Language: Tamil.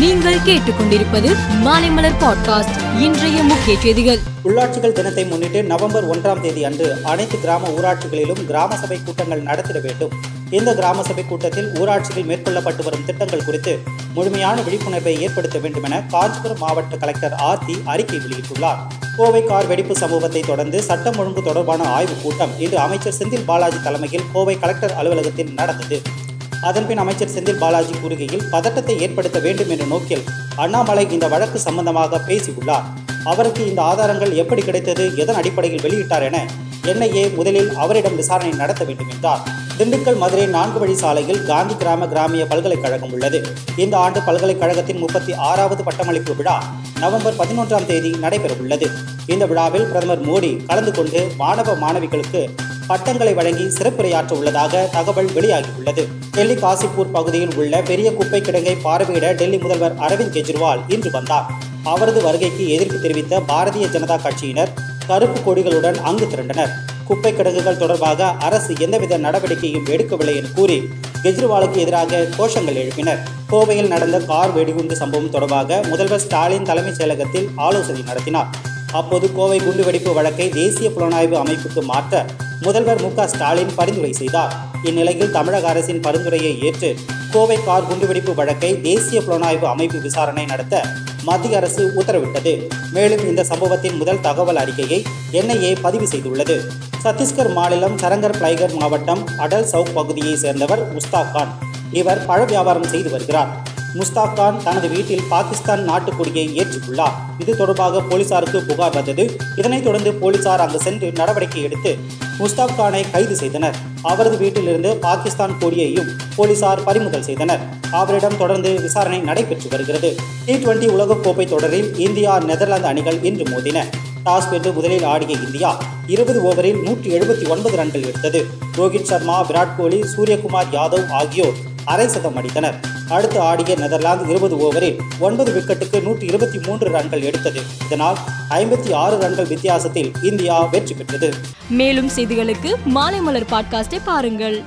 நீங்கள் கேட்டுக்கொண்டிருப்பது மாலைமலர் பாட்காஸ்ட் இன்றைய முக்கிய செய்திகள். உள்ளாட்சிகள் தினத்தை முன்னிட்டு நவம்பர் ஒன்றாம் தேதி அன்று அனைத்து கிராம ஊராட்சிகளிலும் கிராம சபை கூட்டங்கள் நடத்திட வேண்டும். இந்த கிராம சபை கூட்டத்தில் ஊராட்சியில் மேற்கொள்ளப்பட்டு வரும் திட்டங்கள் குறித்து முழுமையான விழிப்புணர்வை ஏற்படுத்த வேண்டும் என காஞ்சிபுரம் மாவட்ட கலெக்டர் ஆர்த்தி அறிக்கை வெளியிட்டுள்ளார். கோவை கார் வெடிப்பு சம்பவத்தை தொடர்ந்து சட்டம் ஒழுங்கு தொடர்பான ஆய்வுக் கூட்டம் இன்று அமைச்சர் செந்தில் பாலாஜி தலைமையில் கோவை கலெக்டர் அலுவலகத்தில் நடந்தது. அதன்பின் அமைச்சர் செந்தில் பாலாஜி கூறுகையில் பதட்டத்தை ஏற்படுத்த வேண்டும் என்ற நோக்கில் அண்ணாமலை இந்த வழக்கு சம்பந்தமாக பேசியுள்ளார். அவருக்கு இந்த ஆதாரங்கள் எப்படி கிடைத்தது எதன் அடிப்படையில் வெளியிட்டார் என என்ஐஏ முதலில் அவரிடம் விசாரணை நடத்த வேண்டும் என்றார். திண்டுக்கல் மதுரை நான்கு வழி சாலையில் காந்தி கிராம கிராமிய பல்கலைக்கழகம் உள்ளது. இந்த ஆண்டு பல்கலைக்கழகத்தின் முப்பத்தி ஆறாவது பட்டமளிப்பு விழா நவம்பர் பதினொன்றாம் தேதி நடைபெறவுள்ளது. இந்த விழாவில் பிரதமர் மோடி கலந்து கொண்டு மாணவ மாணவிகளுக்கு பட்டங்களை வழங்கி சிறப்புரையாற்ற உள்ளதாக தகவல் வெளியாகியுள்ளது. டெல்லி காசிப்பூர் பகுதியில் உள்ள பெரிய குப்பை கிடங்கை பார்வையிட டெல்லி முதல்வர் அரவிந்த் கெஜ்ரிவால் இன்று வந்தார். அவரது வருகைக்கு எதிர்ப்பு தெரிவித்த பாரதிய ஜனதா கட்சியினர் கருப்பு கொடிகளுடன் அங்கு திரண்டனர். குப்பை கிடங்குகள் தொடர்பாக அரசு எந்தவித நடவடிக்கையும் எடுக்கவில்லை என கூறி கெஜ்ரிவாலுக்கு எதிராக கோஷங்கள் எழுப்பினர். கோவையில் நடந்த கார் வெடிகுண்டு சம்பவம் தொடர்பாக முதல்வர் ஸ்டாலின் தலைமைச் செயலகத்தில் ஆலோசனை நடத்தினார். அப்போது கோவை குண்டுவெடிப்பு வழக்கை தேசிய புலனாய்வு அமைப்புக்கு மாற்ற முதல்வர் மு ஸ்டாலின் பரிந்துரை செய்தார். இந்நிலையில் தமிழக அரசின் பரிந்துரையை ஏற்று கோவை கார் குண்டுவெடிப்பு வழக்கை தேசிய புலனாய்வு அமைப்பு விசாரணை நடத்த மத்திய அரசு உத்தரவிட்டது. மேலும் இந்த சம்பவத்தின் முதல் தகவல் அறிக்கையை என்ஐஏ பதிவு செய்துள்ளது. சத்தீஸ்கர் மாநிலம் சரங்கர் பிளைகர் மாவட்டம் அடல் சவுக் பகுதியைச் சேர்ந்தவர் முஸ்தாக் கான். இவர் பழ வியாபாரம் செய்து வருகிறார். முஸ்தாக் கான் தனது வீட்டில் பாகிஸ்தான் நாட்டுக்கொடியை ஏற்றியுள்ளார். இது தொடர்பாக போலீசாருக்கு புகார் வந்தது. இதனைத் தொடர்ந்து போலீசார் அங்கு சென்று நடவடிக்கை எடுத்து முஸ்தாக் கானை கைது செய்தனர். அவரது வீட்டிலிருந்து பாகிஸ்தான் கொடியையும் போலீசார் பறிமுதல் செய்தனர். அவரிடம் தொடர்ந்து விசாரணை நடைபெற்று வருகிறது. டி டுவெண்டி உலகக்கோப்பை தொடரில் இந்தியா நெதர்லாந்து அணிகள் இன்று மோதின. டாஸ் வென்று முதலில் ஆடிய இந்தியா இருபது ஓவரில் நூற்றி எழுபத்தி ஒன்பது ரன்கள் எடுத்தது. ரோஹித் சர்மா விராட் கோலி சூரியகுமார் யாதவ் ஆகியோர் அரை சதம் அடித்தனர். அடுத்து ஆடிய நெதர்லாந்து இருபது ஓவரில் ஒன்பது விக்கெட்டுக்கு நூற்றி இருபத்தி மூன்று ரன்கள் எடுத்தது. இதனால் ஐம்பத்தி ஆறு ரன்கள் வித்தியாசத்தில் இந்தியா வெற்றி பெற்றது. மேலும் செய்திகளுக்கு மாலைமலர் பாட்காஸ்டை பாருங்கள்.